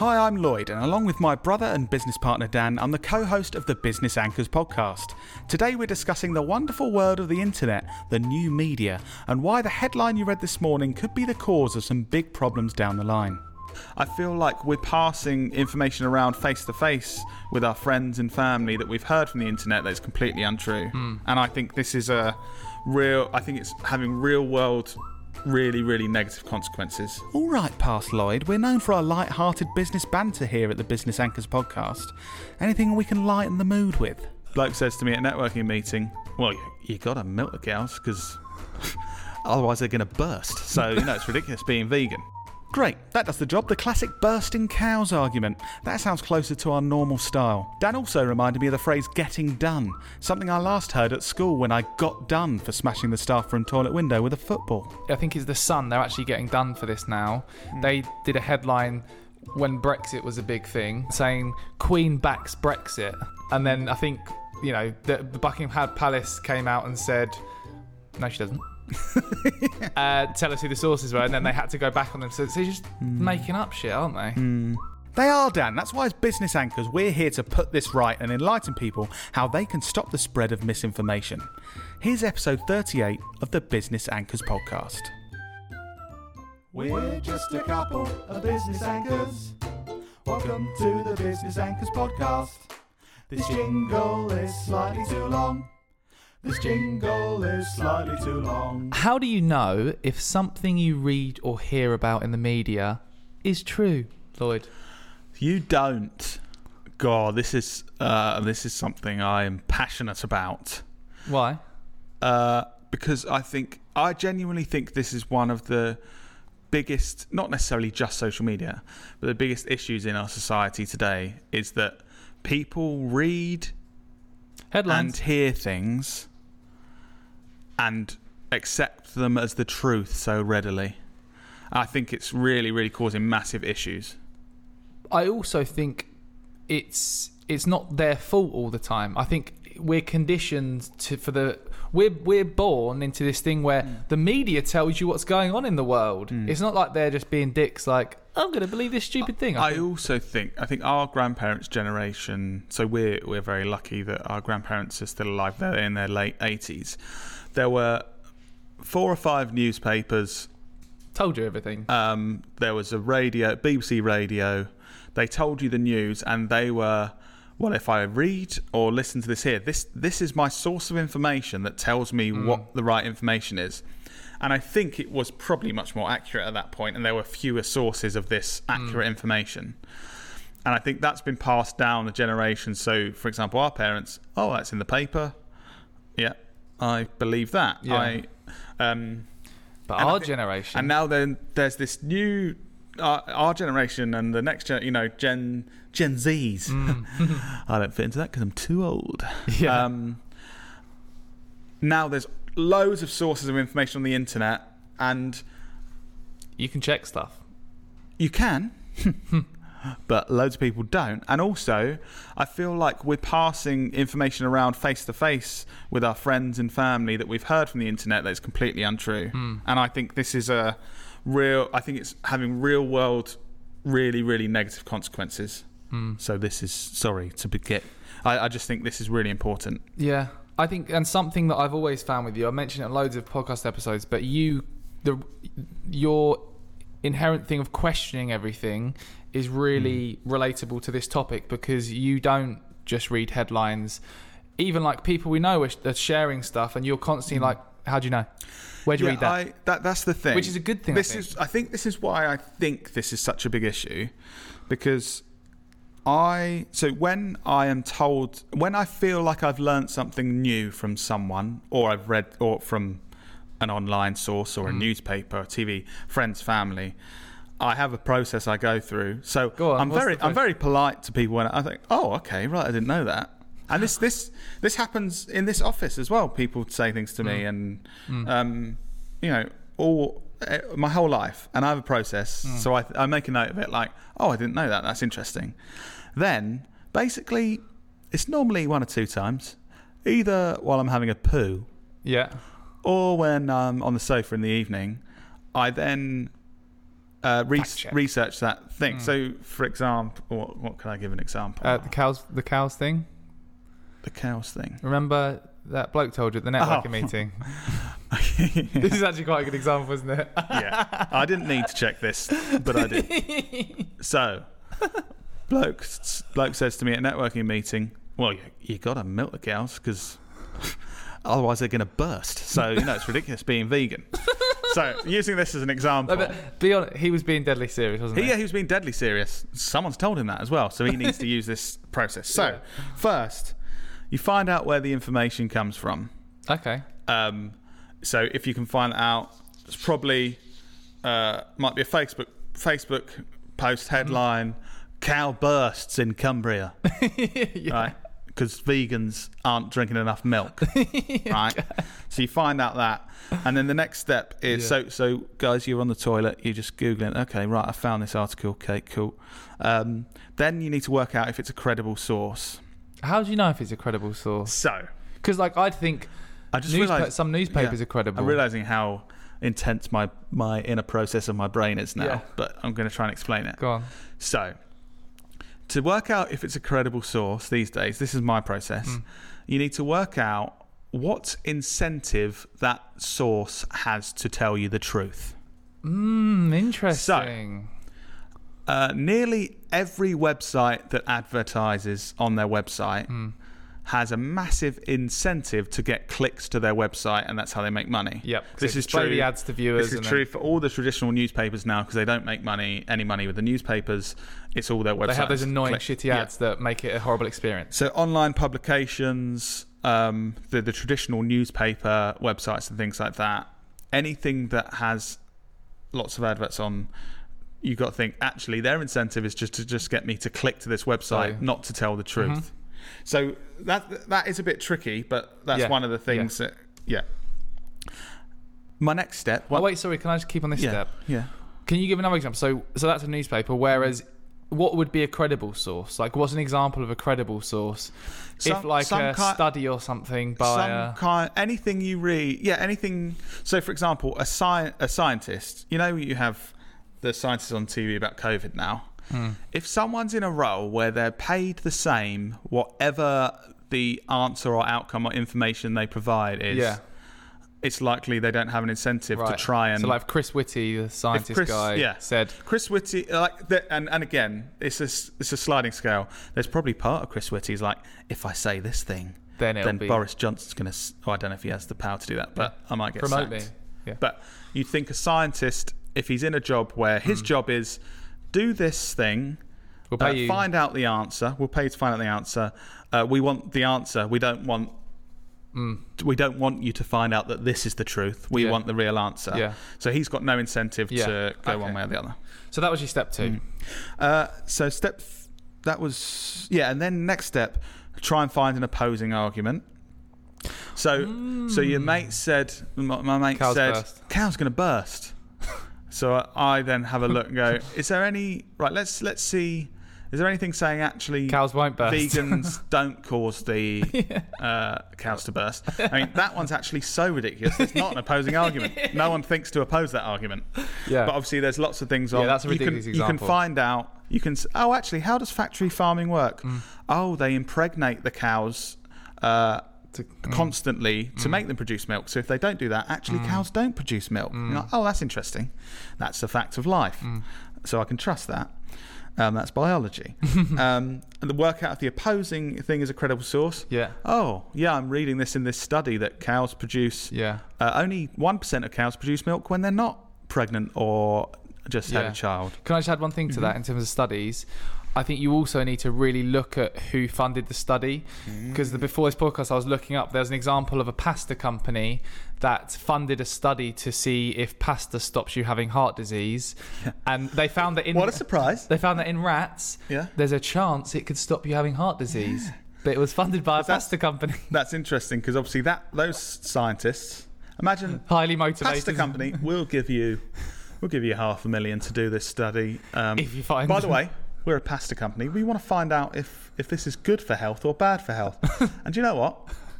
Hi, I'm Lloyd, and along with my brother and business partner Dan, I'm the co host of the Business Anchors podcast. Today, we're discussing the wonderful world of the internet, the new media, and why the headline you read this morning could be the cause of some big problems down the line. I feel like we're passing information around face to face with our friends and family that we've heard from the internet that's completely untrue. Hmm. And I think this is a real, I think it's having real world really, really negative consequences. All right, Past Lloyd, we're known for our light hearted business banter here at the Business Anchors podcast. Anything we can lighten the mood with? Bloke says to me at a networking meeting, Well, you, you gotta milk the cows because otherwise they're gonna burst. So, you know, it's ridiculous being vegan. Great, that does the job. The classic bursting cows argument. That sounds closer to our normal style. Dan also reminded me of the phrase getting done, something I last heard at school when I got done for smashing the staff room toilet window with a football. I think it's the Sun. They're actually getting done for this now. Hmm. They did a headline when Brexit was a big thing, saying Queen backs Brexit, and then I think you know the, the Buckingham Palace came out and said, "No, she doesn't." uh, tell us who the sources were, and then they had to go back on them. So they're just making up shit, aren't they? They are, Dan. That's why, as business anchors, we're here to put this right and enlighten people how they can stop the spread of misinformation. Here's episode 38 of the Business Anchors podcast. We're just a couple of business anchors. Welcome to the Business Anchors podcast. This jingle is slightly too long. This jingle is slightly too long. How do you know if something you read or hear about in the media is true, Lloyd? You don't. God, this is uh, this is something I am passionate about. Why? uh, because I think I genuinely think this is one of the biggest, not necessarily just social media, but the biggest issues in our society today is that people read headlines and hear things and accept them as the truth so readily. I think it's really, really causing massive issues. I also think it's it's not their fault all the time. I think we're conditioned to for the we're we're born into this thing where Mm. the media tells you what's going on in the world. It's not like they're just being dicks. Like I'm going to believe this stupid thing. I think- also think I think our grandparents' generation. So we're we're very lucky that our grandparents are still alive. They're in their late eighties. There were four or five newspapers. told you everything. Um, there was a radio, BBC radio. They told you the news, and they were. Well, if I read or listen to this here, this this is my source of information that tells me what the right information is. And I think it was probably much more accurate at that point, and there were fewer sources of this accurate information. And I think that's been passed down the generations. So, for example, our parents, oh, that's in the paper. Yeah, I believe that. Yeah. I, um, but and I our think- generation. and now then there's this new uh, our generation and the next gen, you know, Gen Gen Zs. I don't fit into that because I'm too old. Yeah. Um, now there's loads of sources of information on the internet, and you can check stuff. you can, but loads of people don't. And also, I feel like we're passing information around face to face with our friends and family that we've heard from the internet that's completely untrue. Hmm. And I think this is a real. I think it's having real world, really, really negative consequences. Hmm. So this is sorry to begin. I, I just think this is really important. Yeah, I think, and something that I've always found with you, I mentioned it in loads of podcast episodes, but you, the your inherent thing of questioning everything is really relatable to this topic because you don't just read headlines. Even like people we know are, sharing stuff, and you're constantly like, "How do you know? Where do you yeah, read that?" I, that that's the thing. Which is a good thing, I This think. is I think this is why I think this is such a big issue because I so when I am told when I feel like I've learned something new from someone or I've read or from an online source or a Mm. newspaper, TV, friends, family. I have a process I go through. So Go on, I'm very I'm very polite to people when I think, "Oh, okay, right, I didn't know that." And this this this happens in this office as well. People say things to Mm. me and um, you know, all eh, my whole life, and I have a process. So I, I make a note of it, like, oh, I didn't know that. That's interesting. Then, basically, it's normally one or two times, either while I'm having a poo yeah, or when I'm on the sofa in the evening. I then uh, re- research that thing. Mm. So, for example, what, what can I give an example? Uh, the cows, the cows thing. the cows thing. Remember that bloke told you at the networking Oh. meeting. This is actually quite a good example, isn't it? yeah, I didn't need to check this, but I did. So, bloke, bloke says to me at a networking meeting, "Well, you, you got to milk the cows because otherwise they're going to burst." So you know it's ridiculous being vegan. So using this as an example, No, be honest, he was being deadly serious, wasn't he, yeah, he was being deadly serious. Someone's told him that as well, so he needs to use this process. So Yeah. first, you find out where the information comes from. Okay. Um, so if you can find out, it's probably uh, might be a Facebook Facebook post headline: "Cow bursts in Cumbria," right? Because vegans aren't drinking enough milk, right? So you find out that, and then the next step is Yeah. so so guys, you're on the toilet, you're just googling. Okay, right, I found this article. Okay, cool. Um, then you need to work out if it's a credible source. How do you know if it's a credible source? So Because, like, I'd think I just newspa- realized some newspapers yeah. are credible. I'm realizing how intense my my inner process of my brain is now, Yeah. but I'm going to try and explain it. Go on. So, to work out if it's a credible source these days, this is my process. Mm. You need to work out what incentive that source has to tell you the truth. Hmm, interesting. Uh, nearly every website that advertises on their website Hmm. Has a massive incentive to get clicks to their website, and that's how they make money. Yep. This is true. the ads to viewers. This is true for all the traditional newspapers now because they don't make money any money with the newspapers. It's all their websites. Then they have those annoying, Click- shitty Yeah. ads that make it a horrible experience. So online publications, um, the the traditional newspaper websites and things like that. Anything that has lots of adverts on, you got to think actually their incentive is just to just get me to click to this website, So- not to tell the truth. So that that is a bit tricky, but that's Yeah. one of the things that yeah. My next step. Oh, wait, sorry. Can I just keep on this yeah, step? yeah. Can you give another example? So, so that's a newspaper. Whereas, what would be a credible source? Like, what's an example of a credible source? if like some a ki- study or something by some kind anything you read yeah anything so for example a sci- a scientist you know you have the scientists on TV about covid now Hmm. if someone's in a role where they're paid the same whatever the answer or outcome or information they provide is yeah, it's likely they don't have an incentive right. to try and so like Chris Whitty, the scientist Chris- guy, yeah. said, Chris Whitty, like, the, and and again, it's a it's a sliding scale. There's probably part of Chris Whitty's like, if I say this thing, then then be Boris Johnson's going to. Oh, I don't know if he has the power to do that, but I might get promote me. Yeah. But you'd think a scientist, if he's in a job where his job is do this thing, We'll uh, you. find out the answer. We'll pay you to find out the answer. Uh, we want the answer. We don't want. Mm, We don't want you to find out that this is the truth. We Yeah. want the real answer. yeah. So he's got no incentive Yeah. to go Okay. one way or the other. So that was your step two. Mm. Uh, so step th- that was yeah, and then next step, try and find an opposing argument. So so your mate said, my, my mate. Cow's said, burst. cow's going to burst. So I, then have a look and go, is there any right? Let's let's see. Is there anything saying actually Cows won't burst. vegans don't cause the uh, cows to burst? I mean that one's actually so ridiculous. It's not an opposing argument. No one thinks to oppose that argument. yeah. But obviously, there's lots of things on. Yeah, that's a you can, ridiculous You can find out. You can. Oh, actually, how does factory farming work? Mm. Oh, they impregnate the cows uh, To- mm. constantly to make them produce milk. So if they don't do that, actually, cows don't produce milk. You're like, oh, that's interesting. That's a fact of life. Mm. So I can trust that. Um, that's biology. um, and the work out if the opposing thing is a credible source. yeah. Oh, yeah, I'm reading this in this study that cows produce Yeah. uh, only 1% of cows produce milk when they're not pregnant or just had a child. Can I just add one thing to Mm-hmm. that in terms of studies? I think you also need to really look at who funded the study because before this podcast, I was looking up. There's an example of a pasta company that funded a study to see if pasta stops you having heart disease, and they found that in What a surprise. they found that in rats, Yeah. there's a chance it could stop you having heart disease. But it was funded by a pasta company, That's interesting because obviously that those scientists imagine highly motivated. pasta company will give you we'll give you half a million to do this study. Um, If you find, by the way, we're a pasta company. We want to find out if if this is good for health or bad for health. and you know what?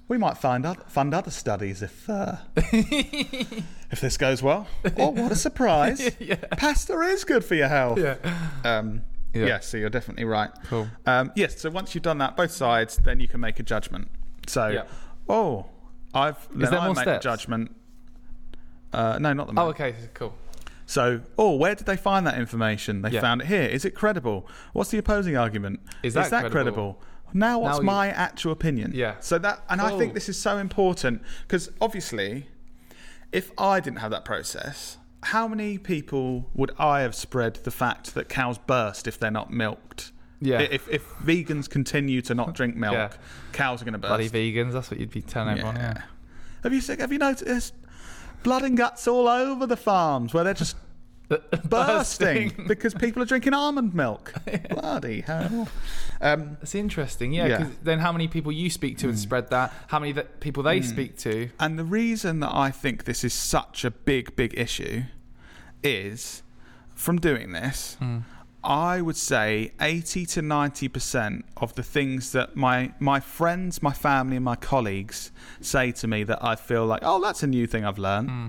We might find other, fund other studies if uh, if this goes well. Oh, what a surprise! yeah. Pasta is good for your health. Yeah. Um, Yeah. yeah. So you're definitely right. Cool. Um, yes. So once you've done that, both sides, then you can make a judgment. So, Yeah. oh, I've then there I more make steps? a judgment. Uh, no, not the Oh, okay. Cool. So, oh, where did they find that information? They Yeah. found it here. Is it credible? What's the opposing argument? Is that credible? credible? Now, what's Now you- my actual opinion? Yeah. So that, and I oh. think this is so important because obviously, if I didn't have that process, how many people would I have spread the fact that cows burst if they're not milked? Yeah. If, if vegans continue to not drink milk, Yeah. cows are going to burst. Bloody vegans. That's what you'd be telling everyone. Yeah. Have you have you noticed blood and guts all over the farms where they're just bursting because people are drinking almond milk? Bloody hell! Um, It's interesting, yeah. Yeah. Because then, how many people you speak to and mm. spread that? How many that people they mm. speak to? and the reason that I think this is such a big, big issue is from doing this. Mm. I would say 80 to 90% of the things that my, my friends, my family, and my colleagues say to me that I feel like, oh, that's a new thing I've learned, hmm.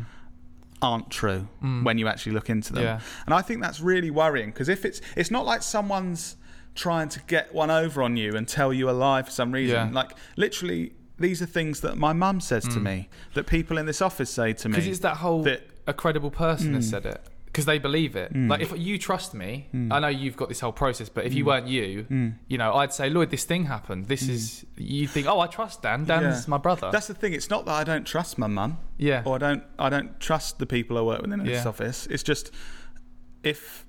aren't true hmm. when you actually look into them. Yeah. And I think that's really worrying because if it's, it's not like someone's trying to get one over on you and tell you a lie for some reason. Yeah. Like, literally, these are things that my mum says to hmm. me, that people in this office say to me. Because it's that whole that- a credible person Hmm. has said it because they believe it. Mm. Like if you trust me, mm. I know you've got this whole process, but if you mm. weren't you, Hmm. you know, I'd say, Lloyd, this thing happened. This is you think, oh, I trust Dan. Dan's Yeah. my brother. That's the thing. It's not that I don't trust my mum. yeah, or I don't I don't trust the people I work with in this Yeah. office. It's just if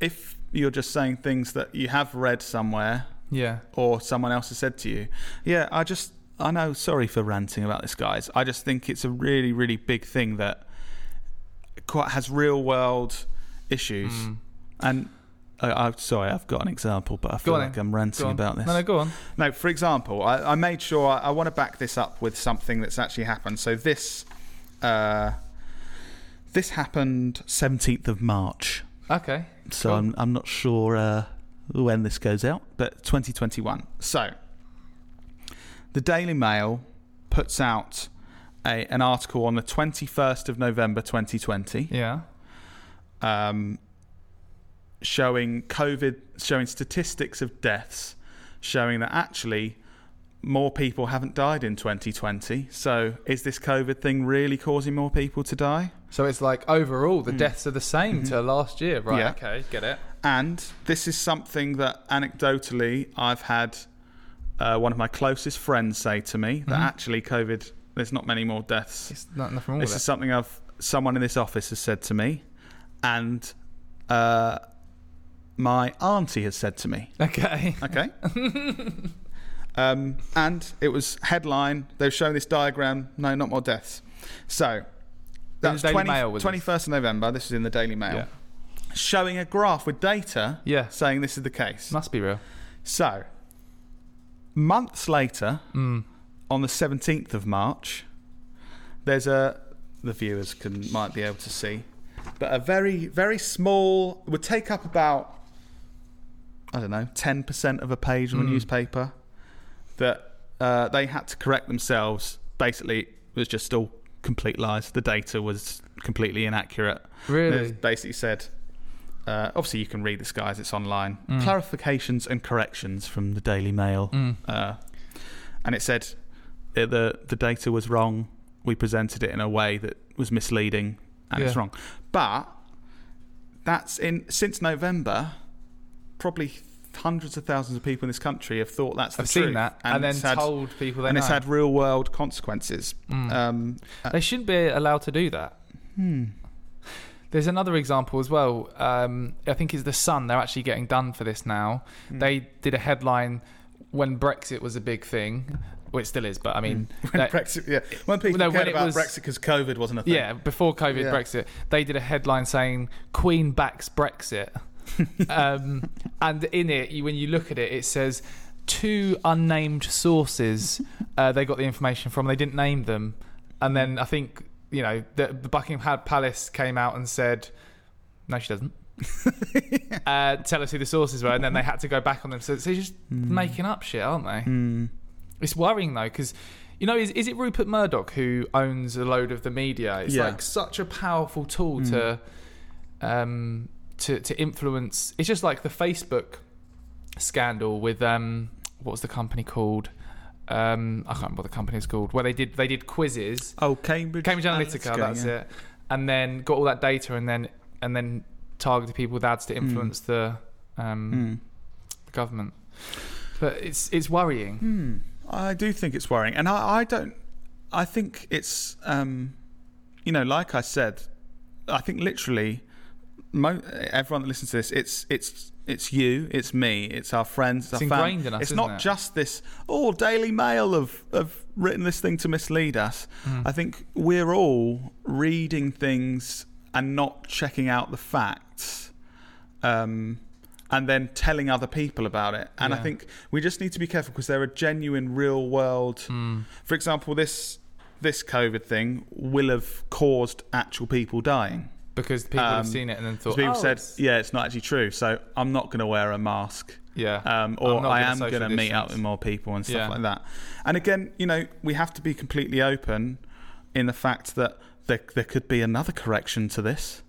if you're just saying things that you have read somewhere yeah, or someone else has said to you, yeah, I just I know. Sorry for ranting about this, guys. I just think it's a really really big thing that quite has real world issues Mm. and. I, I'm sorry, I've got an example, but I feel like. I'm ranting about this. No, no, go on. No, for example, I, I made sure I, I want to back this up with something that's actually happened. So this, uh, this happened 17th of March. Okay. So Cool. I'm I'm not sure uh, when this goes out, but 2021. So the Daily Mail puts out a, an article on the 21st of November 2020 Yeah. um, showing COVID, showing statistics of deaths, showing that actually more people haven't died in 2020. So is this COVID thing really causing more people to die? So it's like overall the deaths are the same to last year, right? Yeah. Okay, get it. And this is something that anecdotally I've had uh, one of my closest friends say to me that actually COVID, there's not many more deaths. It's not nothing wrong This with is it. something I've someone in this office has said to me, and uh, my auntie has said to me. Okay. Okay. um, and it was headline. They've shown this diagram. No, not more deaths. So that's Daily 20, Mail, was this? 21st of November. This is in the Daily Mail, Yeah. showing a graph with data Yeah. saying this is the case. Must be real. So months later, Mm. On the 17th of March, there's a the viewers can might be able to see, but a very very small would take up about I don't know 10% of a page of a Mm. newspaper that uh, they had to correct themselves. Basically, it was just all complete lies. The data was completely inaccurate. Really? basically said. Uh, obviously, you can read this, guys. It's online. Mm. Clarifications and corrections from the Daily Mail Mm. uh, and it said uh, the the data was wrong. We presented it in a way that was misleading, and it's wrong. But that's in since November. Probably hundreds of thousands of people in this country have thought that's the I've truth, seen that, and, then had, told people they and know. it's had real world consequences. Mm. Um, they shouldn't be allowed to do that. hmm. There's another example as well. Um, I think it's the Sun. They're actually getting done for this now. Hmm. They did a headline when Brexit was a big thing. Well, it still is, but I mean, when that- Brexit, yeah, when people No, cared when about was- Brexit because COVID wasn't a thing. yeah, before COVID Yeah. Brexit, they did a headline saying "Queen backs Brexit," um, and in it, you, when you look at it, it says two unnamed sources. Uh, they got the information from. They didn't name them, and then I think you know the, the Buckingham Palace came out and said, "No, she doesn't." uh, tell us who the sources were, and then they had to go back on them. So, so they're just making up shit, aren't they? Hmm. It's worrying though, because you know, is is it Rupert Murdoch who owns a load of the media? It's Yeah. like such a powerful tool to, um, to to influence. It's just like the Facebook scandal with um, what was the company called? Um, I can't remember what the company is called. Where they did they did quizzes, Oh, Cambridge. Cambridge Analytica, that's yeah. it, and then got all that data, and then and then targeted people with ads to influence the um, Mm. the government. But it's it's worrying. Hmm. I do think it's worrying, and I, I don't. I think it's, um, you know, like I said, I think literally, mo- everyone that listens to this, it's it's it's you, it's me, it's our friends, It's our fam- ingrained in us, It's not it? just this. Oh, Daily Mail have have written this thing to mislead us. Mm. I think we're all reading things and not checking out the facts. Um, and then telling other people about it. And I think we just need to be careful because there are genuine real world. Mm. For example, this this COVID thing will have caused actual people dying. Because people Um, have seen it and then thought, People oh, said, it's- "Yeah, it's not actually true." So I'm not going to wear a mask, yeah, um, or I am going to meet up with more people and stuff Yeah. like that. And again, you know, we have to be completely open in the fact that there there could be another correction to this.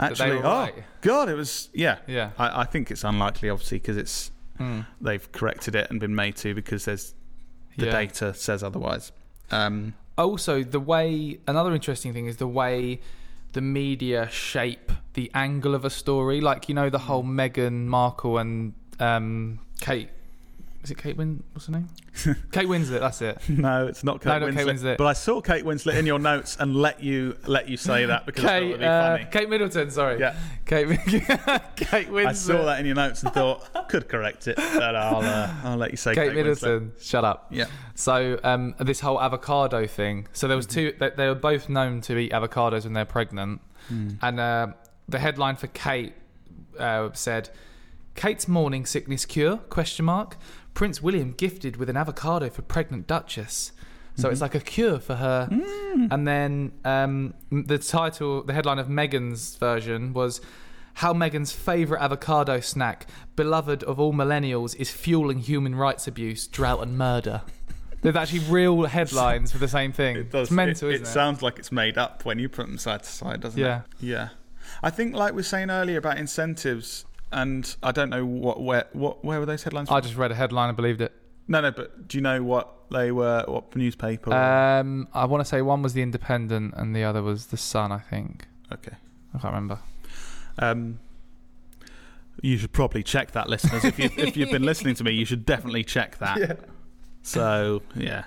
Actually, oh right. god, it was yeah. yeah. I, I think it's unlikely, obviously, because it's Mm. they've corrected it and been made to because there's the Yeah. data says otherwise. Um, Also, the way another interesting thing is the way the media shape the angle of a story. Like you know, the whole Meghan Markle and um, Kate. Is it Kate Win? What's her name? Kate Winslet. That's it. no, it's not Kate, No, not Kate Winslet. But I saw Kate Winslet in your notes and let you let you say that because I thought it Kate, would be uh, funny. Kate Middleton. Sorry. Yeah, Kate. Kate Winslet. I saw that in your notes and thought could correct it, but I'll uh, I'll let you say Kate, Kate, Winslet. Middleton. Shut up. Yeah, So um, this whole avocado thing. So there was two. They, they were both known to eat avocados when they're pregnant, Hmm. and uh, the headline for Kate uh, said, "Kate's morning sickness cure?" Question mark. Prince William gifted with an avocado for pregnant Duchess. So it's like a cure for her. Mm. And then um, the title, the headline of Meghan's version was. How Meghan's favourite avocado snack, beloved of all millennials, is fueling human rights abuse, drought, and murder. There's actually real headlines for the same thing. it does. It's mental, it, isn't it? sounds like it's made up when you put them side to side, doesn't Yeah. it? Yeah. I think, like we were saying earlier about incentives, and I don't know what where what where were those headlines? I just read a headline and believed it. no, no, but do you know what they were? What newspaper? Um, I want to say one was the Independent and the other was the Sun. I think okay. I can't remember. Um, you should probably check that, listeners. If you if you've been listening to me, you should definitely check that. Yeah. So yeah,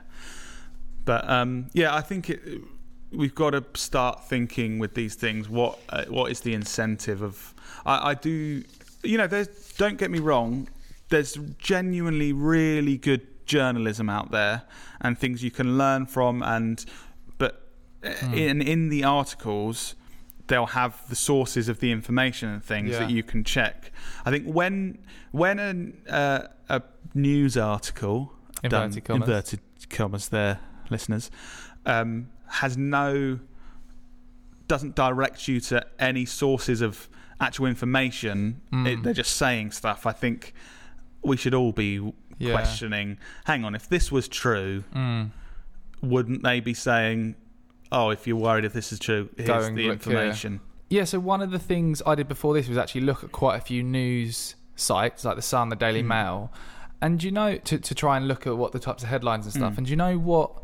but um, yeah, I think it, we've got to start thinking with these things. What uh, what is the incentive of? I, I do, you know. There's don't get me wrong. There's genuinely really good journalism out there and things you can learn from. And but Hmm. in in the articles. They'll have the sources of the information and things Yeah. that you can check. I think when when an, uh, a news article Inverted done, commas. inverted commas there, listeners, um, has no doesn't direct you to any sources of actual information. Mm. It, they're just saying stuff. I think we should all be Yeah. questioning. Hang on, if this was true, Mm. wouldn't they be saying, "Oh, if you're worried if this is true, here's Go and the look here." information." Yeah, so one of the things I did before this was actually look at quite a few news sites like the Sun, the Daily Mm. Mail, and you know to to try and look at what the types of headlines and stuff. Mm. And you know what?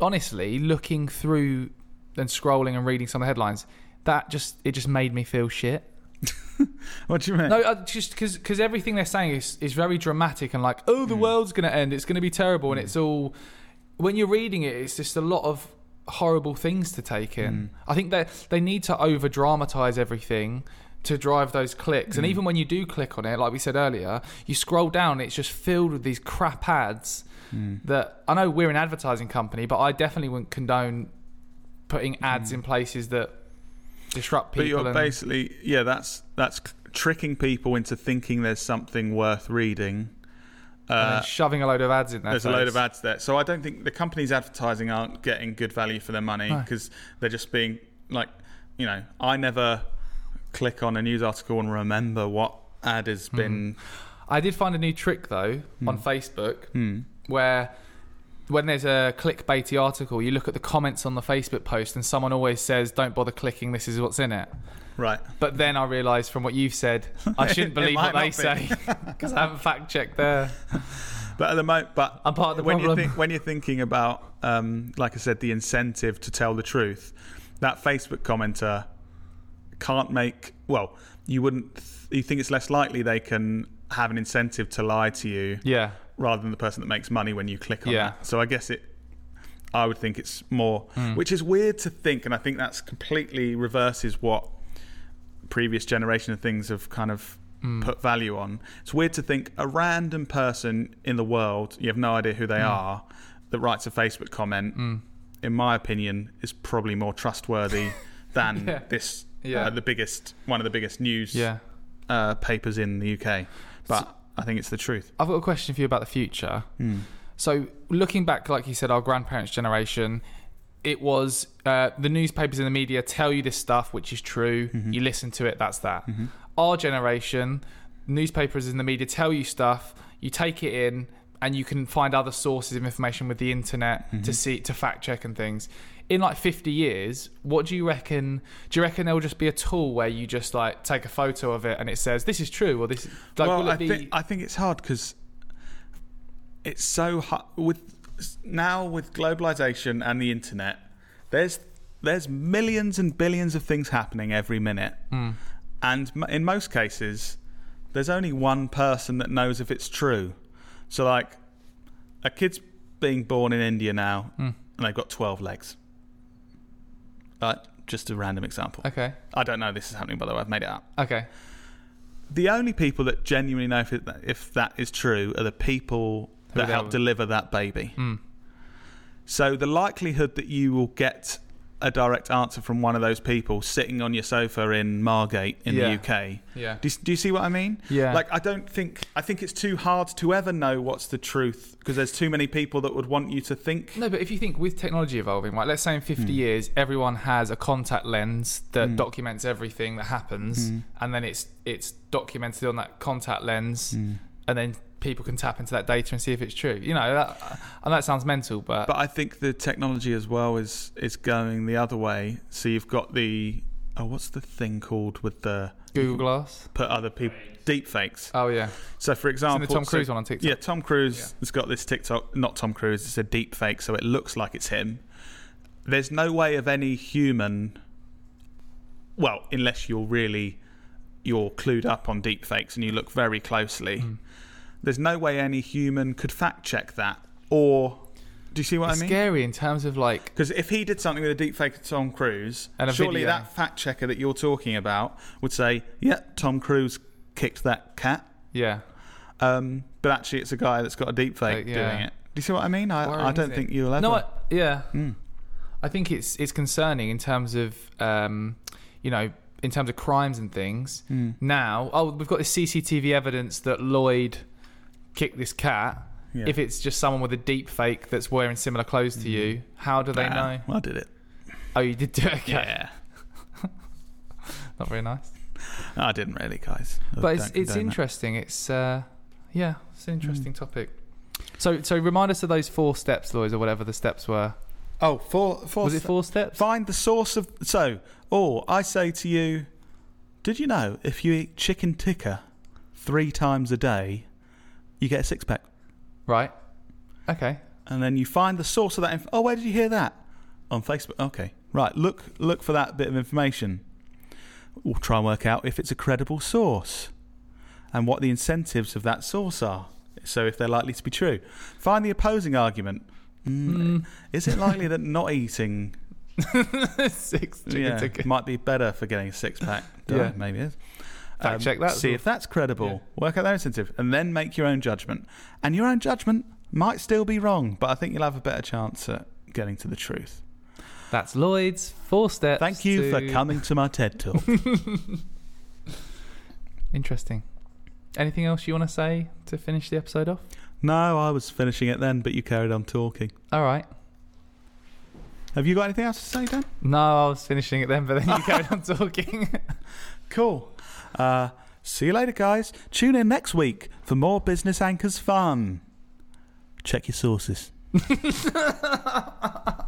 Honestly, looking through and scrolling and reading some of the headlines, that just it just made me feel shit. What do you mean? No, uh, just because cause everything they're saying is, is very dramatic and like, oh, the Mm. world's going to end. It's going to be terrible. And it's all, when you're reading it, it's just a lot of horrible things to take in. Mm. I think that they need to over dramatize everything to drive those clicks. And Mm. even when you do click on it, like we said earlier, you scroll down, it's just filled with these crap ads Mm. that I know we're an advertising company, but I definitely wouldn't condone putting ads Mm. in places that disrupt But you're and, basically, yeah, that's that's tricking people into thinking there's something worth reading. and Uh, shoving a load of ads in there. there's a load of ads there, so I don't think the companies advertising aren't getting good value for their money No. because they're just being like, you know, I never click on a news article and remember what ad has Hmm. been. I did find a new trick though on Hmm. Facebook. Hmm. where when there's a clickbaity article, you look at the comments on the Facebook post, and someone always says, "Don't bother clicking. This is what's in it." Right. But then I realised from what you've said, I shouldn't believe what they be. say because I haven't fact checked there. But at the moment, but I'm part of the when problem. you think when you're thinking about, um, like I said, the incentive to tell the truth, that Facebook commenter can't make. Well, you wouldn't. th- You think it's less likely they can have an incentive to lie to you Yeah, rather than the person that makes money when you click on Yeah. that. So I guess it. I would think it's more, Hmm. which is weird to think, and I think that's completely reverses what previous generation of things have kind of Hmm. put value on. It's weird to think a random person in the world, you have no idea who they Hmm. are, that writes a Facebook comment, in my opinion, is probably more trustworthy than Yeah. this, Yeah. uh, the biggest, one of the biggest news yeah. uh, papers in the UK. But I think it's the truth. I've got a question for you about the future. Hmm. So, looking back, like you said, our grandparents' generation, it was uh, the newspapers and the media tell you this stuff, which is true. Mm-hmm. You listen to it, that's that. Mm-hmm. Our generation, newspapers and the media tell you stuff, you take it in, and you can find other sources of information with the internet to mm-hmm. see to fact check and things. In like 50 years, what do you reckon? Do you reckon there will just be a tool where you just like take a photo of it and it says this is true or this? Like, well, I be? think I think it's hard because it's so hard with now with globalization and the internet. There's there's millions and billions of things happening every minute, Hmm. and in most cases, there's only one person that knows if it's true. So, like, a kid's being born in India now, Hmm. and they've got twelve legs. Just a random example. okay. I don't know this is happening, by the way. I've made it up Okay. the only people that genuinely know if, it, if that is true are the people Who that help deliver that baby. Mm. So the likelihood that you will get a direct answer from one of those people sitting on your sofa in Margate in Yeah. the UK. Yeah. Do you, do you see what I mean? Yeah. Like I don't think I think it's too hard to ever know what's the truth because there's too many people that would want you to think. No, but if you think with technology evolving, like, Let's say in 50 Hmm. years, everyone has a contact lens that documents everything that happens, Hmm. and then it's it's documented on that contact lens, Hmm. and then people can tap into that data and see if it's true. You know, that, and that sounds mental, but, But I think the technology as well is is going the other way. So you've got the oh, what's the thing called with the Google Glass. put other people deep fakes. Oh yeah, So for example, the Tom so- Cruise one on TikTok. Yeah, Tom Cruise Yeah. has got this TikTok. Not Tom Cruise. It's a deep fake, so it looks like it's him. There's no way of any human. Well, unless you're really you're clued up on deep fakes and you look very closely. Hmm. There's no way any human could fact check that. Or do you see what it's I mean? It's scary in terms of like Because if he did something with a deep fake of Tom Cruise, And a surely video. that fact checker that you're talking about would say, "Yeah, Tom Cruise kicked that cat." yeah. Um, but actually, it's a guy that's got a deep fake Uh, yeah. doing it. Do you see what I mean? I, I don't think you'll ever. No, I, yeah. Mm. I think it's it's concerning in terms of um, you know in terms of crimes and things. Mm. Now, oh, we've got this CCTV evidence that Lloyd kicked this cat. Yeah. If it's just someone with a deep fake that's wearing similar clothes to you, how do they Nah, know? I did it. Oh, you did do it. Okay. Yeah, Not very nice. I didn't really, guys. I But it's it's condone that. interesting. It's uh, yeah, it's an interesting topic. So so remind us of those four steps, Lloyd, or whatever the steps were. Oh, four, four Was it four steps? Find the source of. So, or I say to you, did you know if you eat chicken tikka three times a day, you get a six pack? Right. Okay. and then you find the source of that. Inf- oh, where did you hear that? On Facebook. Okay, right. Look, look for that bit of information. We'll try and work out if it's a credible source and what the incentives of that source are. So, if they're likely to be true, find the opposing argument. Mm, Is it likely that not eating Six yeah, tickets. might be better for getting a six pack? Yeah. yeah, maybe it is. Um, check that See if that's credible. Yeah. Work out their incentive, and then make your own judgment. And your own judgment might still be wrong, but I think you'll have a better chance at getting to the truth. That's Lloyd's four steps. Thank you for coming to my TED talk. Interesting. Anything else you want to say to finish the episode off? no, I was finishing it then, but you carried on talking. All right. Have you got anything else to say, Dan? No, I was finishing it then, but then you carried on talking. Cool. Uh, see you later, guys. Tune in next week for more Business Anchors fun. Check your sources.